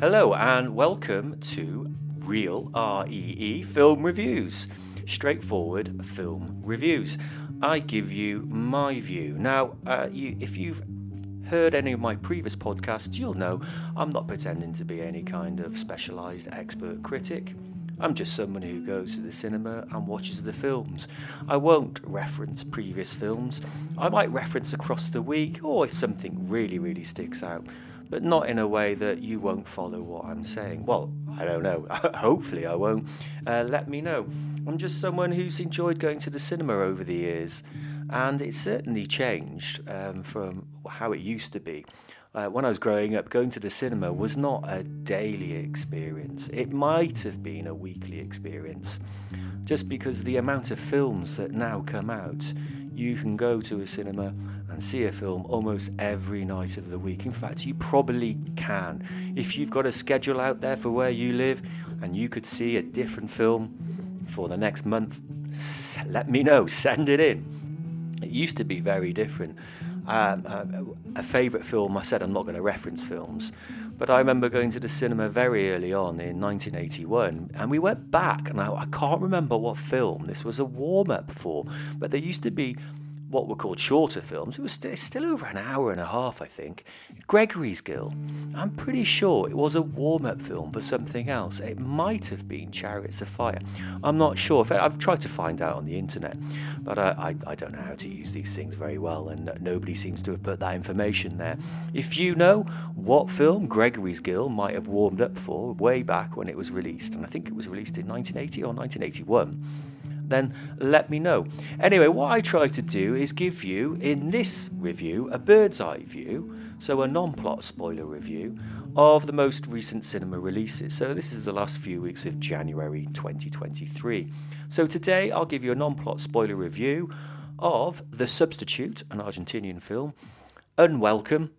Hello and welcome to Reel REE Film Reviews. Straightforward film reviews. I give you my view. Now, uh, you, if you've heard any of my previous podcasts, you'll know I'm not pretending to be any kind of specialised expert critic. I'm just someone who goes to the cinema and watches the films. I won't reference previous films. I might reference across the week or if something really, really sticks out, but not in a way that you won't follow what I'm saying. Well, I don't know. Hopefully, I won't. Uh, let me know. I'm just someone who's enjoyed going to the cinema over the years, and it's certainly changed um, from how it used to be. Uh, when I was growing up, going to the cinema was not a daily experience. It might have been a weekly experience. Just because the amount of films that now come out, you can go to a cinema and see a film almost every night of the week. In fact, you probably can. If you've got a schedule out there for where you live and you could see a different film for the next month, let me know, send it in. It used to be very different. Um, uh, a favourite film, I said I'm not going to reference films, but I remember going to the cinema very early on in 1981, and we went back, and I, I can't remember what film this was a warm up for, but there used to be what were called shorter films. It was st- still over an hour and a half, I think. Gregory's Girl. I'm pretty sure it was a warm up film for something else. It might have been Chariots of Fire. I'm not sure. I've tried to find out on the internet, but I, I, I don't know how to use these things very well, and nobody seems to have put that information there. If you know what film Gregory's Girl might have warmed up for way back when it was released, and I think it was released in 1980 or 1981 then let me know. Anyway, what I try to do is give you, in this review, a bird's eye view, so a non plot spoiler review, of the most recent cinema releases. So this is the last few weeks of January 2023. So today I'll give you a non plot spoiler review of The Substitute, an Argentinian film, Unwelcome,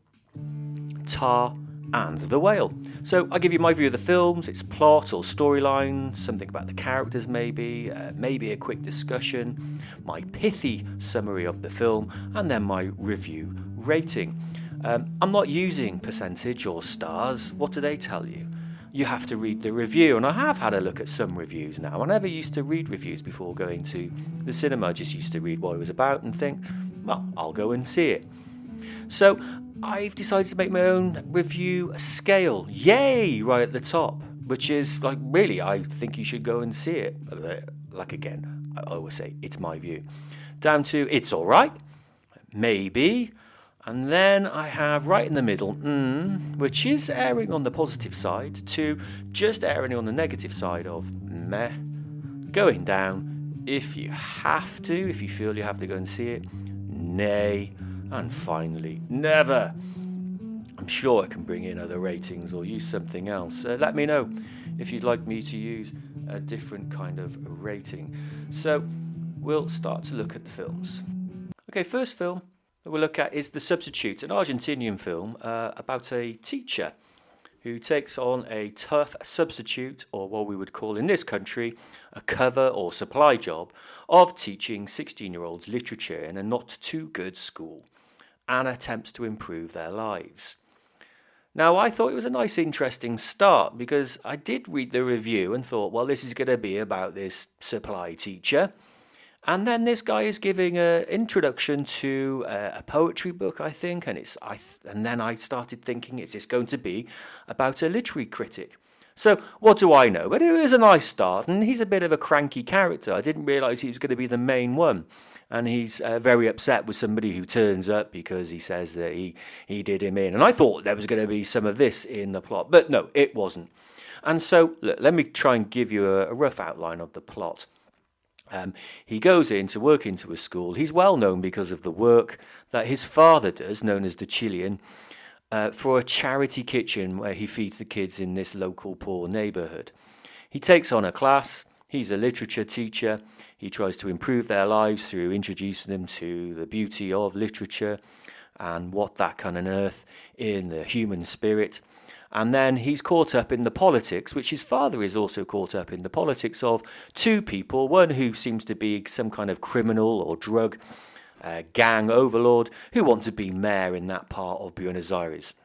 Tár, and The Whale. So I give you my view of the films, its plot or storyline, something about the characters, maybe, uh, maybe a quick discussion, my pithy summary of the film, and then my review rating. Um, I'm not using percentage or stars. What do they tell you? You have to read the review, and I have had a look at some reviews now. I never used to read reviews before going to the cinema. I just used to read what it was about and think, well, I'll go and see it. So I've decided to make my own review scale. Yay! Right at the top, which is like, really, I think you should go and see it. Like, again, I always say, it's my view. Down to, it's alright, maybe. And then I have right in the middle, mm, which is erring on the positive side, to just erring on the negative side of meh, going down. If you have to, if you feel you have to go and see it, nay and finally, never. I'm sure I can bring in other ratings or use something else. Uh, let me know if you'd like me to use a different kind of rating. So we'll start to look at the films. Okay, first film that we'll look at is The Substitute, an Argentinian film uh, about a teacher who takes on a tough substitute, or what we would call in this country a cover or supply job, of teaching 16 year olds literature in a not too good school and attempts to improve their lives. Now, I thought it was a nice, interesting start because I did read the review and thought, well, this is going to be about this supply teacher. And then this guy is giving an introduction to a, a poetry book, I think, and it's I and then I started thinking, is this going to be about a literary critic? So what do I know? But it was a nice start, and he's a bit of a cranky character. I didn't realise he was going to be the main one and he's uh, very upset with somebody who turns up because he says that he, he did him in. And I thought there was going to be some of this in the plot, but no, it wasn't. And so look, let me try and give you a, a rough outline of the plot. Um, he goes in to work into a school. He's well known because of the work that his father does, known as the Chilean, uh, for a charity kitchen where he feeds the kids in this local poor neighbourhood. He takes on a class. He's a literature teacher he tries to improve their lives through introducing them to the beauty of literature and what that can unearth in the human spirit. And then he's caught up in the politics, which his father is also caught up in the politics of two people one who seems to be some kind of criminal or drug uh, gang overlord who want to be mayor in that part of Buenos Aires.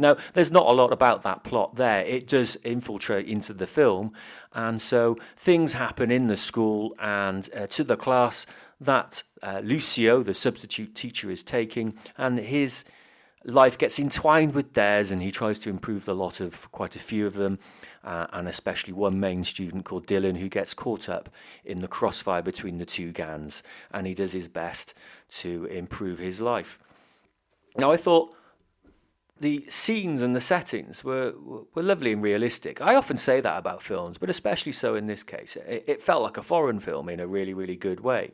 Now, there's not a lot about that plot there. It does infiltrate into the film, and so things happen in the school and uh, to the class that uh, Lucio, the substitute teacher, is taking, and his life gets entwined with theirs, and he tries to improve the lot of quite a few of them, uh, and especially one main student called Dylan who gets caught up in the crossfire between the two gangs, and he does his best to improve his life. Now, I thought the scenes and the settings were were lovely and realistic. I often say that about films, but especially so in this case. It, it felt like a foreign film in a really, really good way.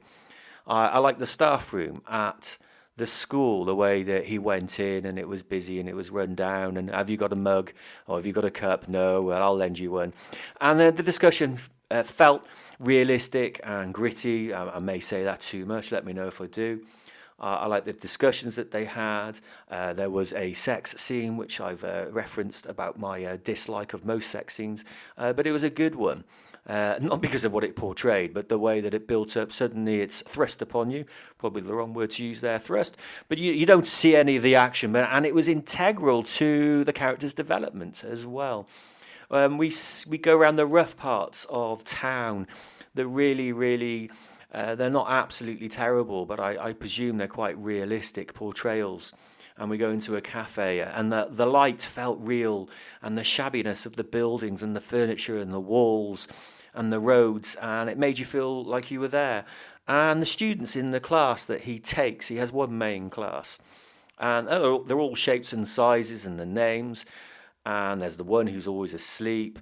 I, I like the staff room at the school, the way that he went in and it was busy and it was run down. And have you got a mug or have you got a cup? No, well, I'll lend you one. And then the discussion uh, felt realistic and gritty. I, I may say that too much. Let me know if I do. Uh, I like the discussions that they had. Uh, there was a sex scene, which I've uh, referenced about my uh, dislike of most sex scenes, uh, but it was a good one. Uh, not because of what it portrayed, but the way that it built up. Suddenly it's thrust upon you. Probably the wrong word to use there, thrust. But you, you don't see any of the action, but, and it was integral to the character's development as well. Um, we, we go around the rough parts of town, the really, really uh, they're not absolutely terrible, but I, I, presume they're quite realistic portrayals. And we go into a cafe, and the, the light felt real, and the shabbiness of the buildings, and the furniture, and the walls, and the roads, and it made you feel like you were there. And the students in the class that he takes, he has one main class, and they're all shapes and sizes, and the names. And there's the one who's always asleep,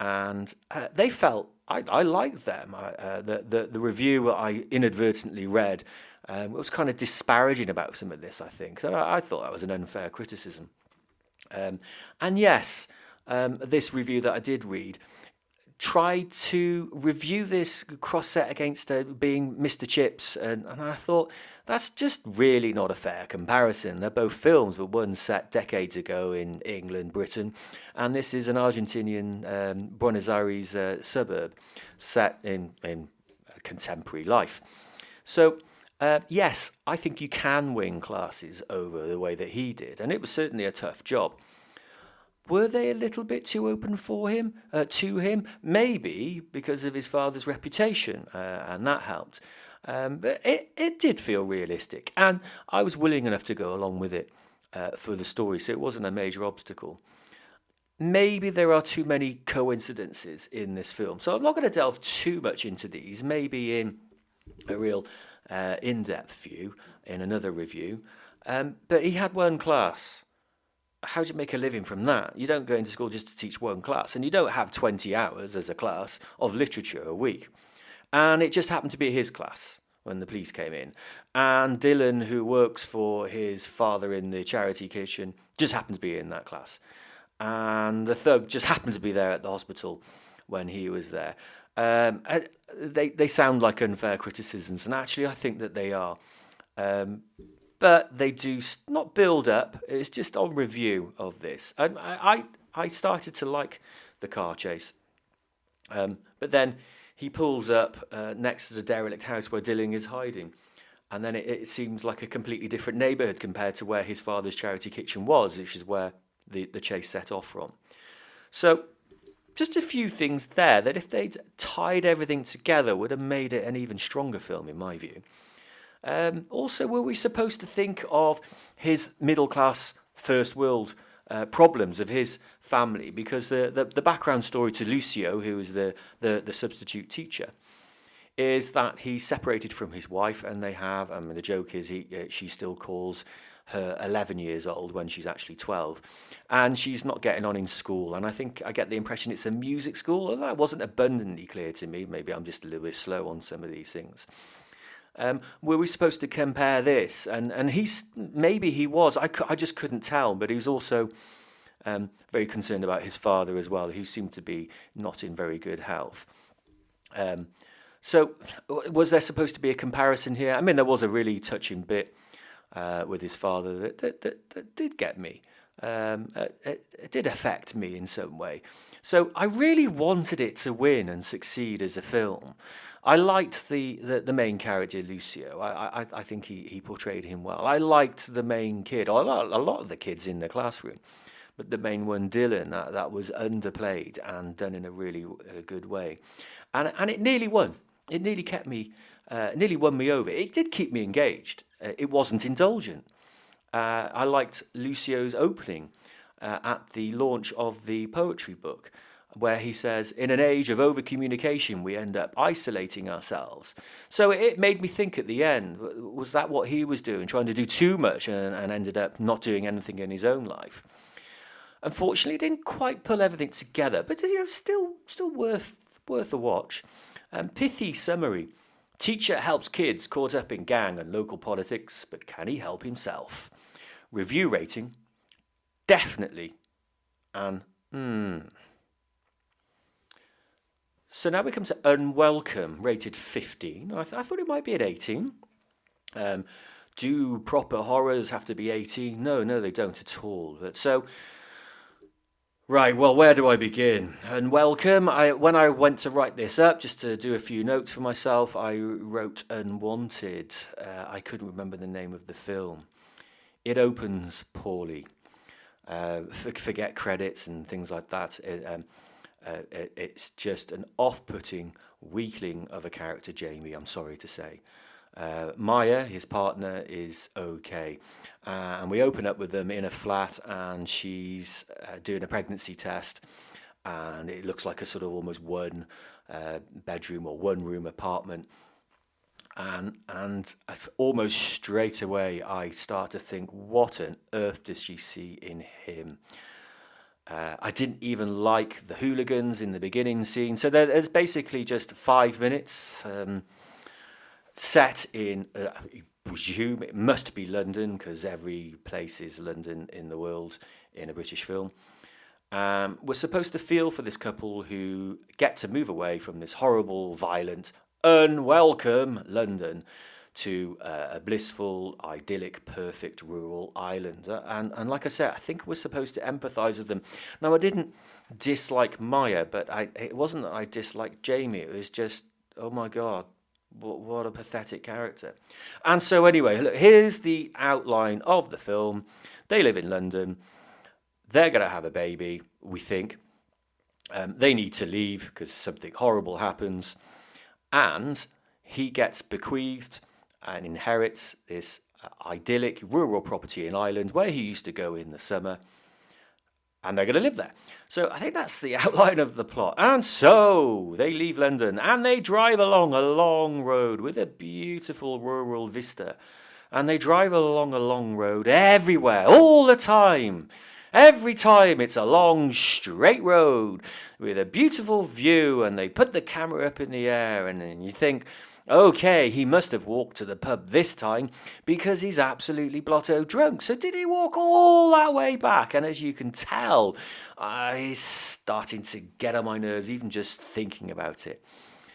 and uh, they felt I, I liked them. I, uh, the, the, the review I inadvertently read um, was kind of disparaging about some of this. I think I, I thought that was an unfair criticism. Um, and yes, um, this review that I did read tried to review this cross set against uh, being Mr. Chips, and, and I thought that's just really not a fair comparison. They're both films, but one set decades ago in England, Britain, and this is an Argentinian um, Buenos Aires uh, suburb set in, in contemporary life. So, uh, yes, I think you can win classes over the way that he did, and it was certainly a tough job. Were they a little bit too open for him, uh, to him? Maybe because of his father's reputation, uh, and that helped. Um, but it, it did feel realistic, and I was willing enough to go along with it uh, for the story, so it wasn't a major obstacle. Maybe there are too many coincidences in this film, so I'm not going to delve too much into these. Maybe in a real uh, in depth view in another review. Um, but he had one class. How do you make a living from that? You don't go into school just to teach one class, and you don't have 20 hours as a class of literature a week. And it just happened to be his class when the police came in. And Dylan, who works for his father in the charity kitchen, just happened to be in that class. And the thug just happened to be there at the hospital when he was there. Um, uh, they they sound like unfair criticisms, and actually, I think that they are. Um, but they do not build up. It's just on review of this. I I, I started to like the car chase, um, but then he pulls up uh, next to the derelict house where Dylan is hiding. And then it, it, seems like a completely different neighbourhood compared to where his father's charity kitchen was, which is where the, the chase set off from. So, just a few things there that if they'd tied everything together would have made it an even stronger film, in my view. Um, also, were we supposed to think of his middle class first world uh, problems of his family because the, the, the, background story to Lucio, who is the, the, the substitute teacher, is that he's separated from his wife and they have, I mean, the joke is he, uh, she still calls her 11 years old when she's actually 12 and she's not getting on in school. And i think i get the impression it's a music school that wasn't abundantly clear to me. Maybe i'm just a little bit slow on some of these things um, were we supposed to compare this? And and he's maybe he was. I, I just couldn't tell. But he's also um, very concerned about his father as well, who seemed to be not in very good health. Um, so was there supposed to be a comparison here? I mean, there was a really touching bit uh, with his father that that, that, that did get me. Um, it, it did affect me in some way. So I really wanted it to win and succeed as a film. I liked the, the, the, main character, Lucio. I, I, I think he, he portrayed him well. I liked the main kid, a lot, a lot of the kids in the classroom. but the main one, Dylan, that, that was underplayed and done in a really good way. And, and it nearly won. It nearly kept me, uh, nearly won me over. It did keep me engaged. Uh, it wasn't indulgent. Uh, I liked Lucio's opening uh, at the launch of the poetry book where he says, In an age of over communication, we end up isolating ourselves. So it made me think at the end, was that what he was doing, trying to do too much and, and ended up not doing anything in his own life? Unfortunately, didn't quite pull everything together, but you know, still, still worth worth a watch. Um, pithy summary: Teacher helps kids caught up in gang and local politics, but can he help himself? Review rating: definitely, and hmm. So now we come to Unwelcome, rated 15. I, th- I thought it might be at 18. Um, do proper horrors have to be 18? No, no, they don't at all. But so, right, well, where do I begin? Unwelcome. I, when I went to write this up, just to do a few notes for myself, I wrote Unwanted. Uh, I couldn't remember the name of the film. It opens poorly. Uh, forget credits and things like that. It, um, uh, it, it's just an off putting weakling of a character, Jamie, I'm sorry to say. Uh, Maya, his partner, is okay. Uh, and we open up with them in a flat, and she's uh, doing a pregnancy test. And it looks like a sort of almost one uh, bedroom or one room apartment. And, and almost straight away, I start to think, what on earth does she see in him? Uh, I didn't even like the hooligans in the beginning scene. So there's basically just five minutes um, set in, uh, I presume it must be London because every place is London in the world in a British film. Um, we're supposed to feel for this couple who get to move away from this horrible, violent, unwelcome London to uh, a blissful, idyllic, perfect rural island. And, and like I said, I think we're supposed to empathise with them. Now, I didn't dislike Maya, but I, it wasn't that I disliked Jamie. It was just, oh my God, what, what a pathetic character. And so, anyway, look, here's the outline of the film. They live in London. They're going to have a baby, we think. Um, they need to leave because something horrible happens. And he gets bequeathed and inherits this uh, idyllic rural property in Ireland where he used to go in the summer. And they're going to live there. So I think that's the outline of the plot. And so they leave London and they drive along a long road with a beautiful rural vista. And they drive along a long road everywhere, all the time. Every time it's a long, straight road with a beautiful view, and they put the camera up in the air, and you think, Okay, he must have walked to the pub this time because he's absolutely blotto drunk. So did he walk all that way back? And as you can tell, he's starting to get on my nerves even just thinking about it.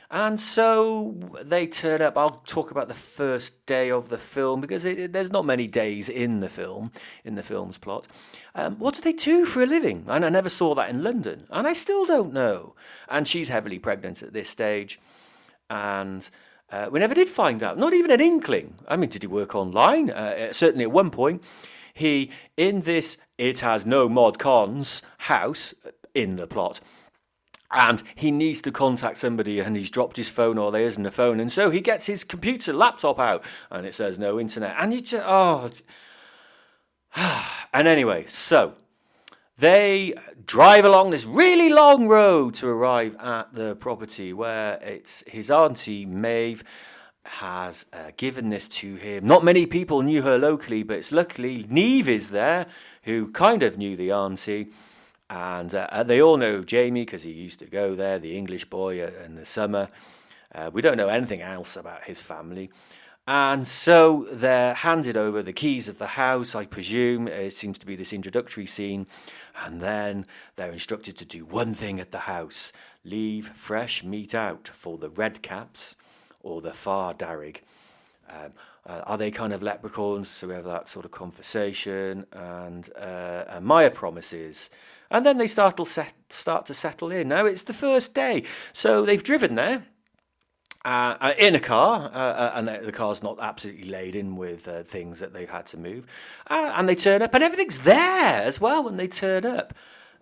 And so they turn up. I'll talk about the first day of the film because it, it, there's not many days in the film, in the film's plot. Um, what do they do for a living? And I never saw that in London, and I still don't know. And she's heavily pregnant at this stage, and uh, we never did find out, not even an inkling. I mean, did he work online? Uh, uh, certainly at one point, he, in this It Has No Mod Cons house uh, in the plot, and he needs to contact somebody and he's dropped his phone or there isn't a phone and so he gets his computer laptop out and it says no internet and you just oh and anyway so they drive along this really long road to arrive at the property where it's his auntie Maeve has uh, given this to him. Not many people knew her locally, but it's luckily Neve is there, who kind of knew the auntie. And uh, they all know Jamie because he used to go there, the English boy uh, in the summer. Uh, we don't know anything else about his family. And so they're handed over the keys of the house, I presume. It seems to be this introductory scene. And then they're instructed to do one thing at the house leave fresh meat out for the red caps or the far darrig. Um, uh, are they kind of leprechauns? So we have that sort of conversation, and, uh, and Maya promises. And then they start to, set, start to settle in. Now it's the first day, so they've driven there uh, uh, in a car, uh, uh and the, car's not absolutely laden with uh, things that they've had to move. Uh, and they turn up, and everything's there as well when they turn up.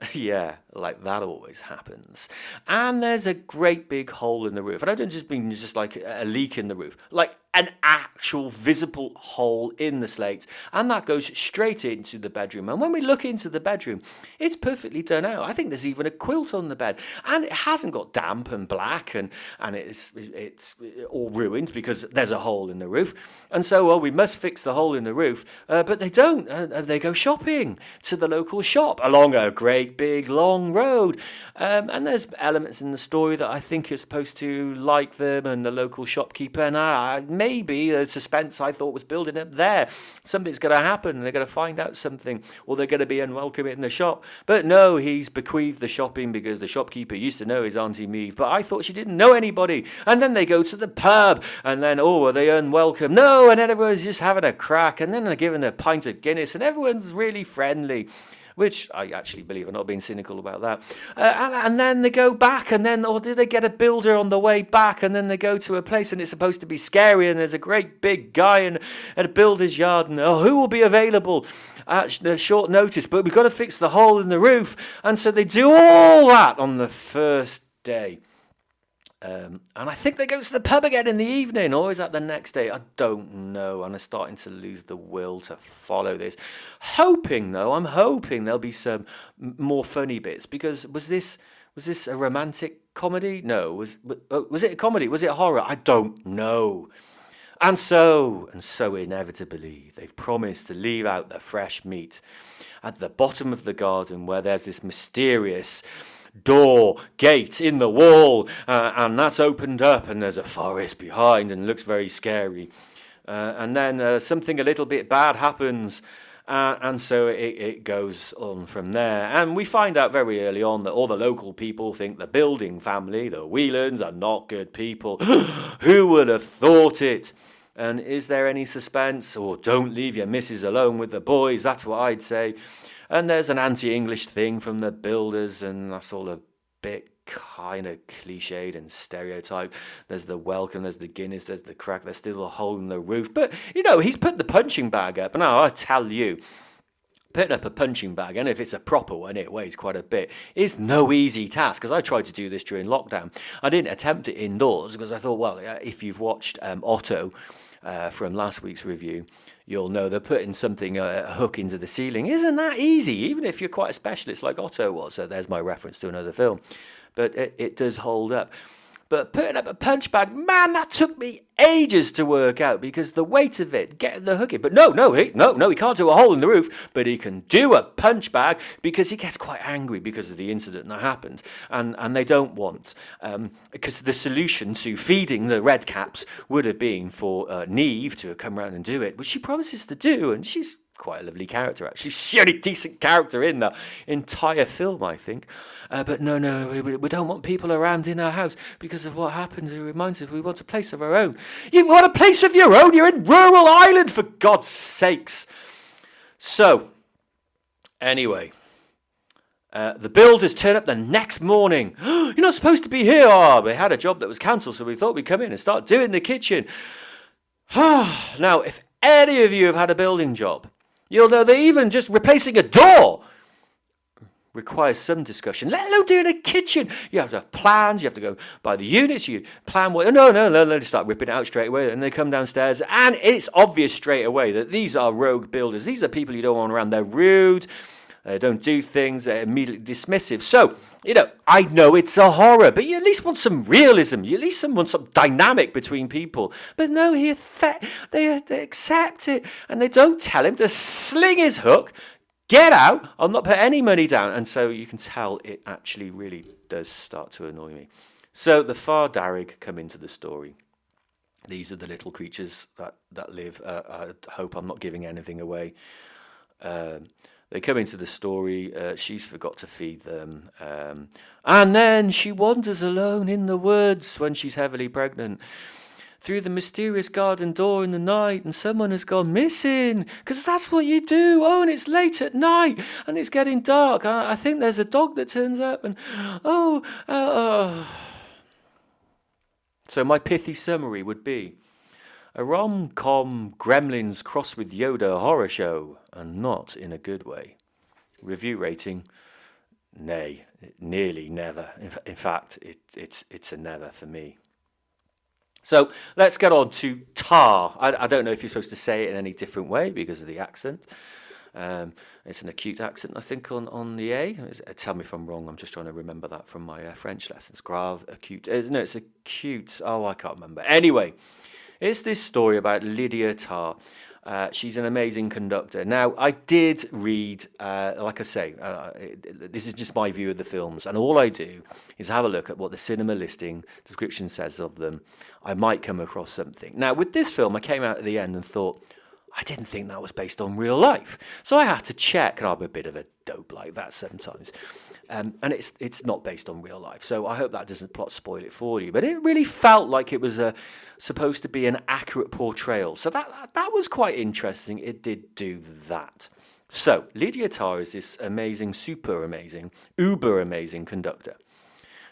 yeah, like that always happens. And there's a great big hole in the roof. And I don't just mean just like a leak in the roof, like an actual visible hole in the slates, and that goes straight into the bedroom. And when we look into the bedroom, it's perfectly done out. I think there's even a quilt on the bed, and it hasn't got damp and black, and and it's it's all ruined because there's a hole in the roof. And so, well, we must fix the hole in the roof, uh, but they don't. Uh, they go shopping to the local shop along a great big long road, um, and there's elements in the story that I think you're supposed to like them and the local shopkeeper, and I maybe the suspense I thought was building up there. Something's going to happen. They're going to find out something, or they're going to be unwelcome in the shop. But no, he's bequeathed the shopping because the shopkeeper used to know his Auntie Maeve. But I thought she didn't know anybody. And then they go to the pub, and then, oh, are they unwelcome? No, and everyone's just having a crack, and then they're given a pint of Guinness, and everyone's really friendly which I actually believe I'm not being cynical about that. Uh, and, and, then they go back, and then, or do they get a builder on the way back, and then they go to a place and it's supposed to be scary, and there's a great big guy in, at a builder's yard, and oh, who will be available? At short notice, but we've got to fix the hole in the roof. And so they do all that on the first day. Um, and I think they go to the pub again in the evening, or is that the next day? I don't know. And I'm starting to lose the will to follow this. Hoping though, I'm hoping there'll be some more funny bits because was this was this a romantic comedy? No. Was uh, was it a comedy? Was it horror? I don't know. And so, and so inevitably, they've promised to leave out the fresh meat at the bottom of the garden where there's this mysterious door, gate in the wall, uh, and that's opened up, and there's a forest behind, and looks very scary. Uh, and then uh, something a little bit bad happens. Uh, and so it, it, goes on from there. And we find out very early on that all the local people think the building family, the Whelans, are not good people. Who would have thought it? And is there any suspense? Or don't leave your missus alone with the boys, that's what I'd say. And there's an anti English thing from the builders, and that's all a bit kind of cliched and stereotyped. There's the welcome, there's the Guinness, there's the crack, there's still a hole in the roof. But, you know, he's put the punching bag up. Now, I tell you, putting up a punching bag, and if it's a proper one, it weighs quite a bit, is no easy task. Because I tried to do this during lockdown. I didn't attempt it indoors because I thought, well, if you've watched um, Otto uh, from last week's review, you'll know they're putting something, uh, a hook into the ceiling. Isn't that easy? Even if you're quite a specialist like Otto was. So there's my reference to another film. But it, it does hold up. But putting up a punch bag, man, that took me ages to work out because the weight of it, getting the hook in. But no, no, he, no, no, he can't do a hole in the roof, but he can do a punch bag because he gets quite angry because of the incident that happened. And, and they don't want, um, because the solution to feeding the red caps would have been for uh, Neve to come around and do it, which she promises to do. And she's quite a lovely character, actually. She's the only decent character in the entire film, I think. Uh, but no, no, we, we, don't want people around in our house because of what happened. It reminds us we want a place of our own. You want a place of your own? You're in rural Ireland, for God's sakes. So, anyway. Uh, the builders turn up the next morning. You're not supposed to be here. Oh, we had a job that was cancelled, so we thought we'd come in and start doing the kitchen. now, if any of you have had a building job, you'll know that even just replacing a door requires some discussion, let alone doing a kitchen. You have to have plans, you have to go by the units, you plan what. No, no, no, they start ripping out straight away. And they come downstairs, and it's obvious straight away that these are rogue builders. These are people you don't want around. They're rude, they don't do things, they're immediately dismissive. So, you know, I know it's a horror, but you at least want some realism. You at least want some dynamic between people. But no, he they, they accept it and they don't tell him to sling his hook get out, I'll not put any money down. And so you can tell it actually really does start to annoy me. So the Far Darrig come into the story. These are the little creatures that, that live. Uh, I hope I'm not giving anything away. Um, they come into the story. Uh, she's forgot to feed them. Um, and then she wanders alone in the woods when she's heavily pregnant through the mysterious garden door in the night and someone has gone missing. Because that's what you do. Oh, and it's late at night and it's getting dark. I, I think there's a dog that turns up and, oh, uh, uh. So my pithy summary would be a rom com Gremlins cross with Yoda horror show, and not in a good way. Review rating nay, nearly never. In, in fact, it, it's, it's a never for me. So let's get on to Tár. I, I, don't know if you're supposed to say it in any different way because of the accent. Um, it's an acute accent, I think, on, on the A. Tell me if I'm wrong. I'm just trying to remember that from my uh, French lessons. Grave, acute. Uh, no, it's acute. Oh, I can't remember. Anyway, it's this story about Lydia Tár. Uh, she's an amazing conductor. Now, I did read, uh, like I say, uh, this is just my view of the films, and all I do is have a look at what the cinema listing description says of them. I might come across something. Now, with this film, I came out at the end and thought, I didn't think that was based on real life. So I had to check, and I'm a bit of a dope like that sometimes. Um, and it's it's not based on real life. So I hope that doesn't plot spoil it for you. But it really felt like it was a, supposed to be an accurate portrayal. So that, that, that was quite interesting. It did do that. So Lydia Tár is this amazing, super amazing, uber amazing conductor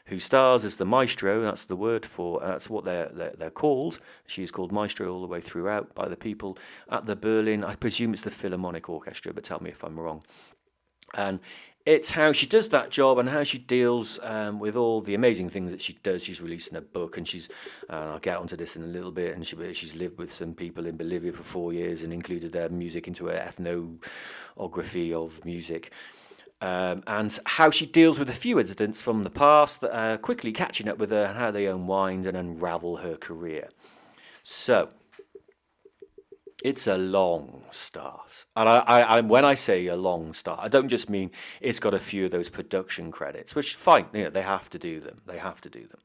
who stars as the maestro. That's the word for. That's what they're, they're, they're called. She's called maestro all the way throughout by the people at the Berlin. I presume it's the Philharmonic Orchestra, but tell me if I'm wrong. And it's how she does that job and how she deals um, with all the amazing things that she does. She's releasing a book, and she's uh, I'll get onto this in a little bit. And she, she's lived with some people in Bolivia for four years and included their music into her ethnography of music um, and how she deals with a few incidents from the past that are quickly catching up with her and how they unwind and unravel her career. So, it's a long start. And I, I, I, when I say a long start, I don't just mean it's got a few of those production credits, which fine, you know, they have to do them. They have to do them.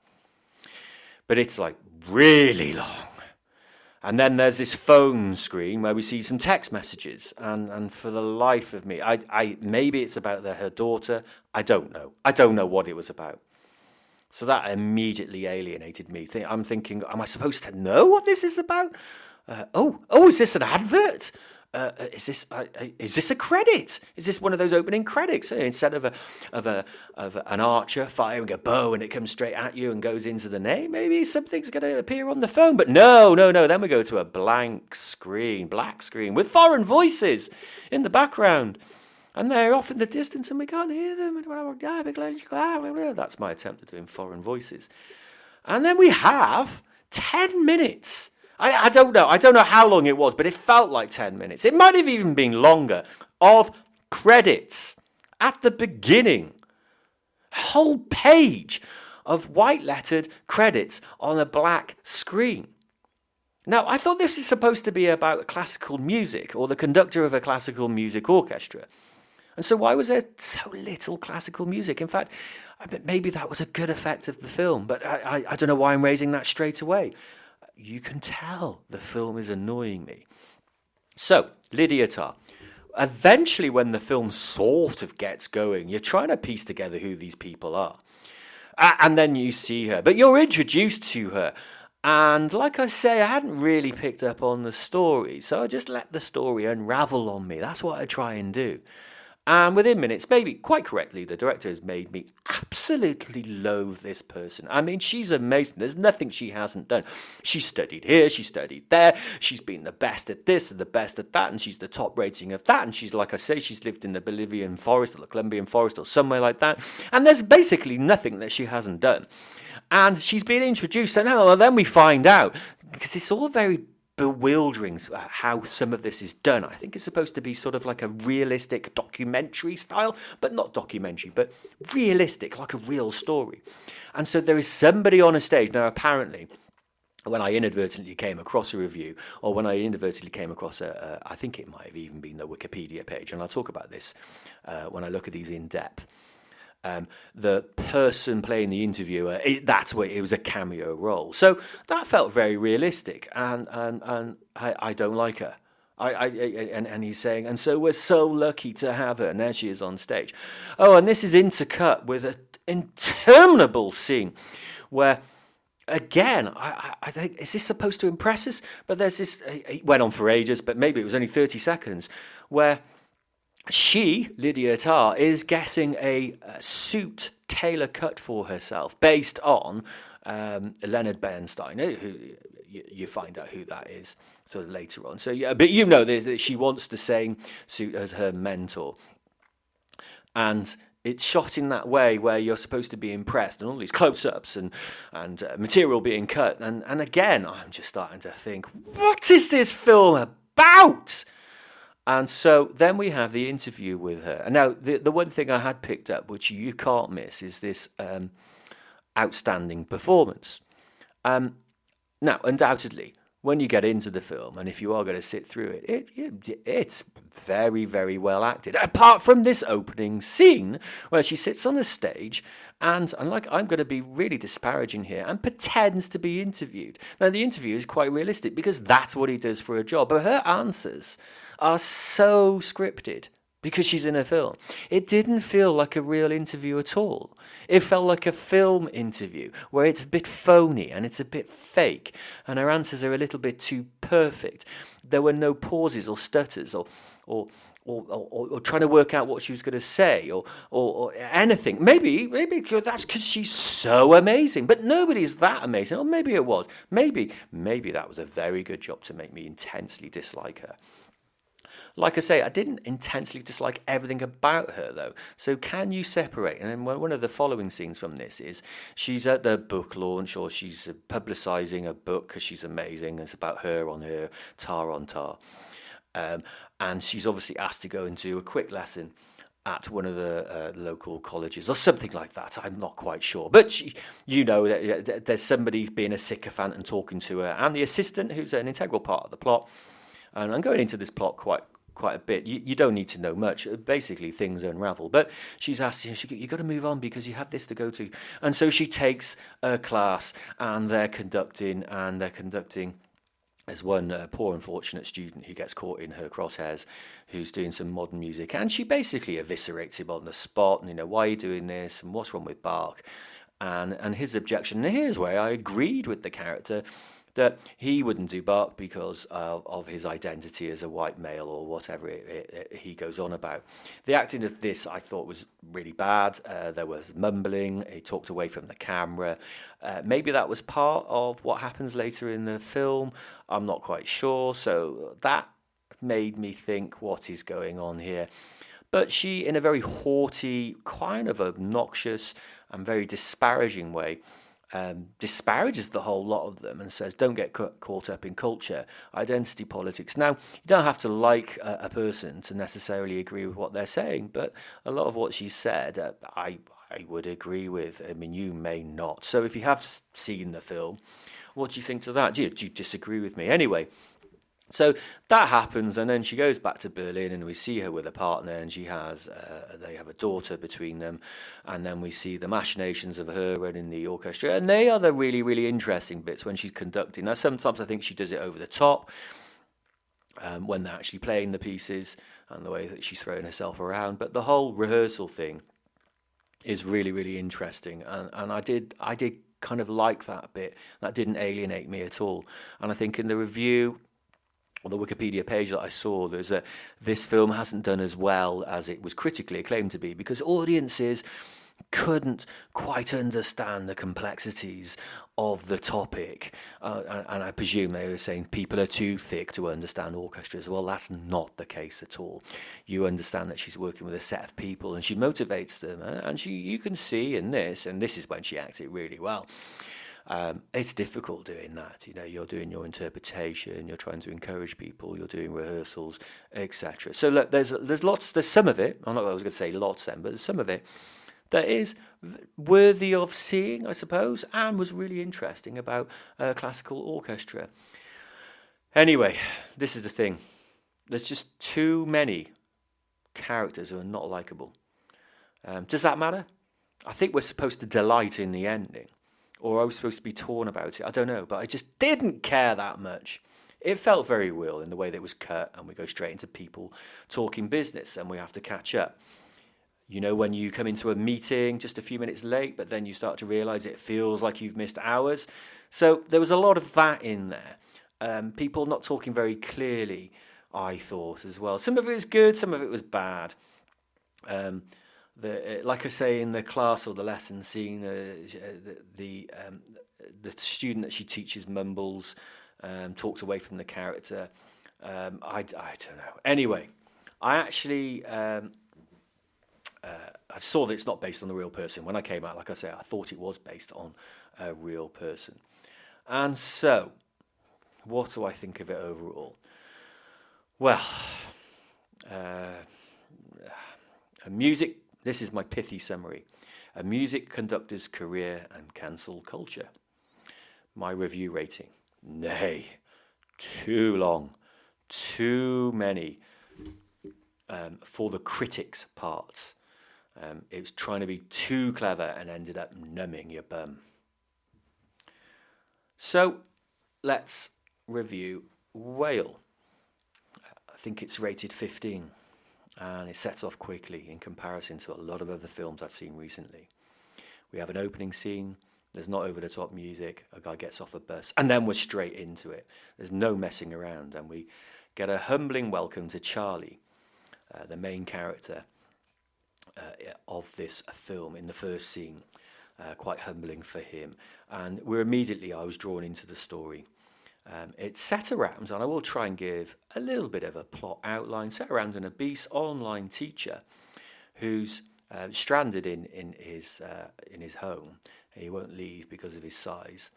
But it's like really long. And then there's this phone screen where we see some text messages. And, and for the life of me, I, I, maybe it's about the, her daughter. I don't know. I don't know what it was about. So that immediately alienated me. I'm thinking, am I supposed to know what this is about? Uh, oh, oh, is this an advert? Uh, uh, is this uh, is this a credit? Is this one of those opening credits instead of a of a of an archer firing a bow and it comes straight at you and goes into the name? Maybe something's going to appear on the phone, but no, no, no. Then we go to a blank screen, black screen with foreign voices in the background, and they're off in the distance and we can't hear them. That's my attempt at doing foreign voices, and then we have ten minutes I, I don't know. I don't know how long it was, but it felt like 10 minutes. It might have even been longer of credits at the beginning. A whole page of white lettered credits on a black screen. Now, I thought this is supposed to be about classical music or the conductor of a classical music orchestra. And so, why was there so little classical music? In fact, maybe that was a good effect of the film, but I, I, I don't know why I'm raising that straight away you can tell the film is annoying me. So, Lydia Tár. Eventually, when the film sort of gets going, you're trying to piece together who these people are. And then you see her, but you're introduced to her. And like I say, I hadn't really picked up on the story, so I just let the story unravel on me. That's what I try and do. And within minutes, maybe quite correctly, the director has made me absolutely loathe this person. I mean, she's amazing. There's nothing she hasn't done. She studied here, she studied there, she's been the best at this and the best at that, and she's the top rating of that. And she's, like I say, she's lived in the Bolivian forest or the Colombian forest or somewhere like that. And there's basically nothing that she hasn't done. And she's been introduced, and then we find out, because it's all very bewildering uh, how some of this is done. I think it's supposed to be sort of like a realistic documentary style, but not documentary, but realistic, like a real story. And so there is somebody on a stage. Now, apparently, when I inadvertently came across a review, or when I inadvertently came across a, a I think it might have even been the Wikipedia page, and I'll talk about this uh, when I look at these in depth um, the person playing the interviewer, it, that's what it was a cameo role. So that felt very realistic, and and and I, I don't like her. I, I, and, and he's saying, and so we're so lucky to have her. And there she is on stage. Oh, and this is intercut with an interminable scene where, again, I, I think, is this supposed to impress us? But there's this, it went on for ages, but maybe it was only 30 seconds, where she, Lydia Tár, is getting a, a suit tailor cut for herself based on um, Leonard Bernstein, who you, find out who that is sort of later on. So yeah, but you know that she wants the same suit as her mentor, and it's shot in that way where you're supposed to be impressed and all these close-ups and and uh, material being cut. And and again I'm just starting to think what is this film about and so then we have the interview with her. And now the the one thing I had picked up which you can't miss is this um, outstanding performance. Um, now undoubtedly when you get into the film and if you are going to sit through it, it, it, it's very, very well acted. Apart from this opening scene where she sits on the stage and, and like I'm going to be really disparaging here, and pretends to be interviewed. Now the interview is quite realistic because that's what he does for a job, but her answers are so scripted because she's in a film. It didn't feel like a real interview at all. It felt like a film interview where it's a bit phony and it's a bit fake, and her answers are a little bit too perfect. There were no pauses or stutters or or or, or, or, trying to work out what she was going to say or, or, or anything. Maybe, maybe that's because she's so amazing, but nobody's that amazing. Or maybe it was. Maybe, maybe that was a very good job to make me intensely dislike her. Like I say, I didn't intensely dislike everything about her, though. So, can you separate? And then one of the following scenes from this is she's at the book launch or she's publicising a book because she's amazing. It's about her on her, tar on tar. Um, and she's obviously asked to go and do a quick lesson at one of the uh, local colleges or something like that. I'm not quite sure, but she, you know there's somebody being a sycophant and talking to her, and the assistant, who's an integral part of the plot. And I'm going into this plot quite quite a bit. You, you don't need to know much. Basically, things unravel. But she's asked, you know, she, you've got to move on because you have this to go to. And so she takes a class and they're conducting, and they're conducting. There's one uh, poor unfortunate student who gets caught in her crosshairs who's doing some modern music and she basically eviscerates him on the spot and you know why are you doing this? And what's wrong with Bach? And and his objection and here's where I agreed with the character that he wouldn't do Bach because of, of his identity as a white male or whatever it, it, it, he goes on about. The acting of this I thought was really bad. Uh, there was mumbling, he talked away from the camera. Uh, maybe that was part of what happens later in the film. I'm not quite sure. So that made me think what is going on here. But she, in a very haughty, kind of obnoxious, and very disparaging way, um, disparages the whole lot of them and says, don't get ca- caught up in culture, identity politics. Now, you don't have to like a, a, person to necessarily agree with what they're saying, but a lot of what she said, uh, I, I would agree with. I mean, you may not. So if you have seen the film, what do you think to that? Do you, do you disagree with me? Anyway, so that happens, and then she goes back to Berlin, and we see her with a partner, and she has uh, they have a daughter between them, and then we see the machinations of her running the orchestra, and they are the really really interesting bits when she's conducting. Now sometimes I think she does it over the top um, when they're actually playing the pieces and the way that she's throwing herself around, but the whole rehearsal thing is really really interesting, and and I did I did kind of like that bit. That didn't alienate me at all, and I think in the review on the Wikipedia page that I saw, there's a this film hasn't done as well as it was critically acclaimed to be because audiences couldn't quite understand the complexities of the topic. Uh, and, and, I presume they were saying people are too thick to understand orchestras. Well, that's not the case at all. You understand that she's working with a set of people and she motivates them. And she, you can see in this, and this is when she acts it really well um, it's difficult doing that. You know, you're doing your interpretation, you're trying to encourage people, you're doing rehearsals, etc. So look, there's there's lots, there's some of it. I'm not I was going to say lots then, but there's some of it that is worthy of seeing, I suppose, and was really interesting about a classical orchestra. Anyway, this is the thing. There's just too many characters who are not likable. Um, does that matter? I think we're supposed to delight in the ending or I was supposed to be torn about it. I don't know, but I just didn't care that much. It felt very real in the way that it was cut, and we go straight into people talking business, and we have to catch up. You know, when you come into a meeting just a few minutes late, but then you start to realize it feels like you've missed hours. So there was a lot of that in there. Um, people not talking very clearly, I thought as well. Some of it was good, some of it was bad. Um, the uh, like I say in the class or the lesson, seeing the the, um, the student that she teaches mumbles, um, talks away from the character. Um, I, I don't know. Anyway, I actually um, uh, I saw that it's not based on the real person. When I came out, like I say, I thought it was based on a real person. And so, what do I think of it overall? Well, uh, a music, this is my pithy summary a music conductor's career and cancel culture. My review rating, nay, too long, too many um, for the critics' parts. Um, it was trying to be too clever and ended up numbing your bum. So let's review Whale. I think it's rated 15 and it sets off quickly in comparison to a lot of other films I've seen recently. We have an opening scene, there's not over the top music, a guy gets off a bus, and then we're straight into it. There's no messing around, and we get a humbling welcome to Charlie, uh, the main character uh, of this film in the first scene. Uh, quite humbling for him. And we're immediately, I was drawn into the story. Um, it's set around, and I will try and give a little bit of a plot outline, set around an obese online teacher who's uh, stranded in, in, his, uh, in his home. He won't leave because of his size.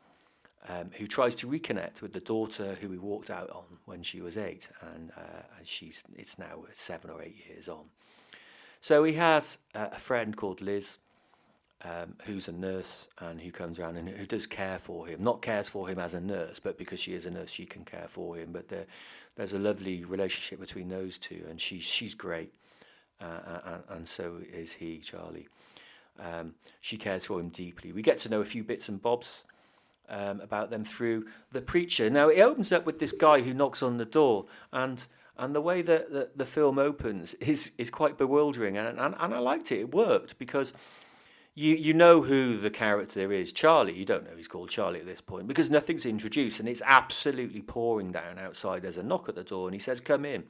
Um, who tries to reconnect with the daughter who he walked out on when she was eight, and, uh, and she's it's now seven or eight years on. So he has uh, a friend called Liz, um, who's a nurse and who comes around and who does care for him. Not cares for him as a nurse, but because she is a nurse, she can care for him. But there, there's a lovely relationship between those two, and she's she's great, uh, uh, and, and, so is he, Charlie. Um, she cares for him deeply. We get to know a few bits and bobs um, about them through the preacher. Now it opens up with this guy who knocks on the door, and and the way that the, the film opens is is quite bewildering, and, and and I liked it. It worked because you you know who the character is. Charlie, you don't know he's called Charlie at this point because nothing's introduced and it's absolutely pouring down outside. There's a knock at the door and he says, "Come in,"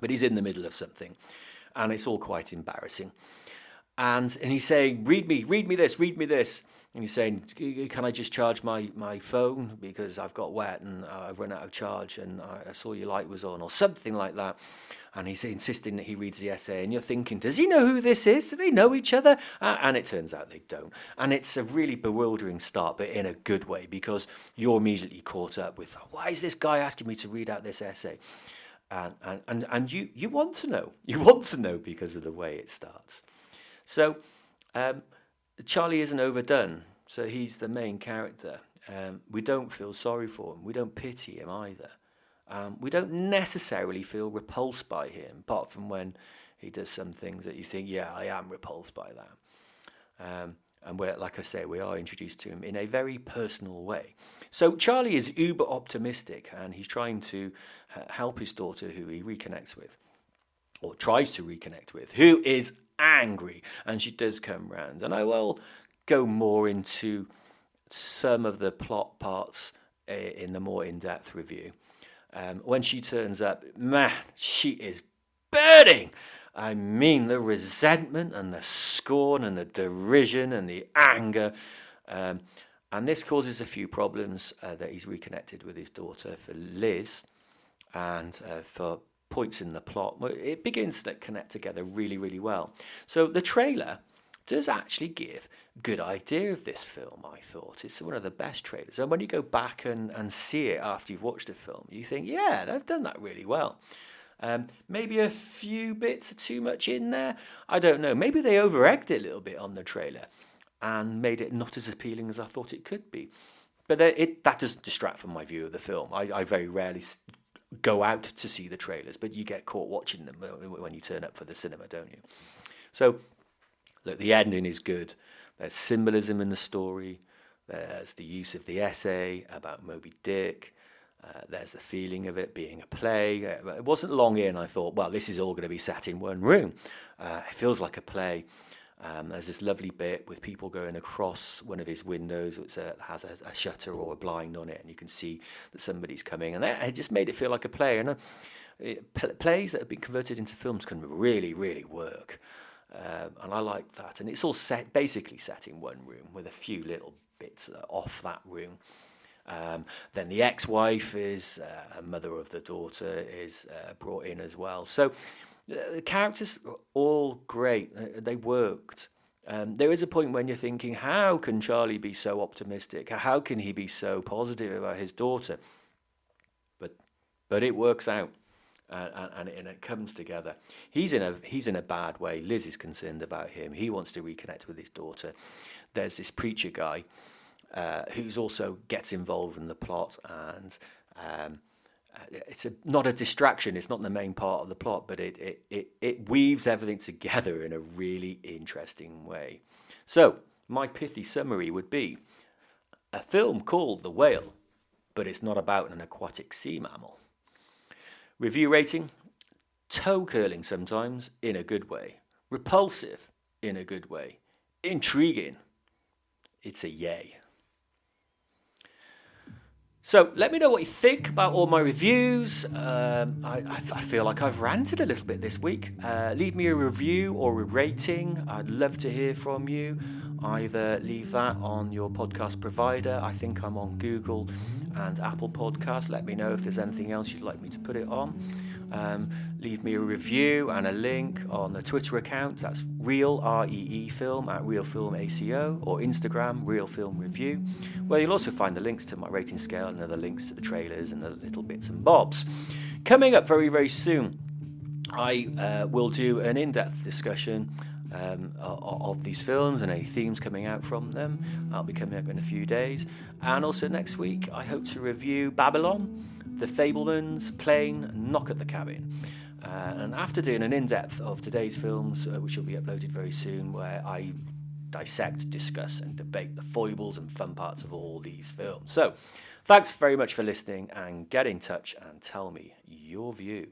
but he's in the middle of something, and it's all quite embarrassing. And and he's saying, "Read me, read me this, read me this." And he's saying, "Can I just charge my, my phone because I've got wet and I've run out of charge and I saw your light was on or something like that." and he's insisting that he reads the essay, and you're thinking, does he know who this is? Do they know each other? Uh, and it turns out they don't. And it's a really bewildering start, but in a good way, because you're immediately caught up with, why is this guy asking me to read out this essay? And, and, and, and you, you want to know. You want to know because of the way it starts. So um, Charlie isn't overdone. So he's the main character. Um, we don't feel sorry for him. We don't pity him either. Um, we don't necessarily feel repulsed by him, apart from when he does some things that you think, yeah, I am repulsed by that. Um, and we're, like I say, we are introduced to him in a very personal way. So Charlie is uber optimistic, and he's trying to uh, help his daughter, who he reconnects with, or tries to reconnect with, who is angry, and she does come round. And I will go more into some of the plot parts uh, in the more in-depth review. Um, when she turns up, man, she is burning. I mean, the resentment and the scorn and the derision and the anger. Um, and this causes a few problems uh, that he's reconnected with his daughter for Liz and uh, for points in the plot. It begins to connect together really, really well. So the trailer does actually give a good idea of this film, I thought. It's one of the best trailers. And when you go back and, and see it after you've watched the film, you think, yeah, they've done that really well. Um, maybe a few bits are too much in there. I don't know. Maybe they over egged it a little bit on the trailer and made it not as appealing as I thought it could be. But it, that doesn't distract from my view of the film. I, I very rarely go out to see the trailers, but you get caught watching them when you turn up for the cinema, don't you? So Look, the ending is good. There's symbolism in the story. There's the use of the essay about Moby Dick. Uh, there's the feeling of it being a play. Uh, it wasn't long in, I thought, well, this is all going to be sat in one room. Uh, it feels like a play. Um, there's this lovely bit with people going across one of his windows, which uh, has a, a, shutter or a blind on it, and you can see that somebody's coming. And it just made it feel like a play. And uh, plays that have been converted into films can really, really work. Um, and I like that. And it's all set basically set in one room with a few little bits off that room. Um, then the ex-wife is uh, a mother of the daughter is uh, brought in as well. So the characters are all great. Uh, they worked. Um, there is a point when you're thinking, how can Charlie be so optimistic? How can he be so positive about his daughter? But but it works out. Uh, and, and, it comes together. He's in a he's in a bad way. Liz is concerned about him. He wants to reconnect with his daughter. There's this preacher guy uh, who's also gets involved in the plot, and um, it's a, not a distraction. It's not the main part of the plot, but it, it it it weaves everything together in a really interesting way. So my pithy summary would be a film called The Whale, but it's not about an aquatic sea mammal. Review rating toe curling sometimes in a good way, repulsive in a good way, intriguing. It's a yay. So let me know what you think about all my reviews. Um, I, I, I, feel like I've ranted a little bit this week. Uh, leave me a review or a rating. I'd love to hear from you. Either leave that on your podcast provider. I think I'm on Google and Apple Podcasts. Let me know if there's anything else you'd like me to put it on. Um, leave me a review and a link on the Twitter account. That's Reel R E E Film at Reel Film ACO or Instagram Reel Film Review, where you'll also find the links to my rating scale and other links to the trailers and the little bits and bobs. Coming up very very soon, I uh, will do an in-depth discussion um, of these films and any themes coming out from them. I'll be coming up in a few days. And also next week, I hope to review Babylon, The Fabelmans, Plane, Knock at the Cabin. Uh, and after doing an in depth of today's films, uh, which will be uploaded very soon, where I dissect, discuss, and debate the foibles and fun parts of all these films. So, thanks very much for listening and get in touch and tell me your view.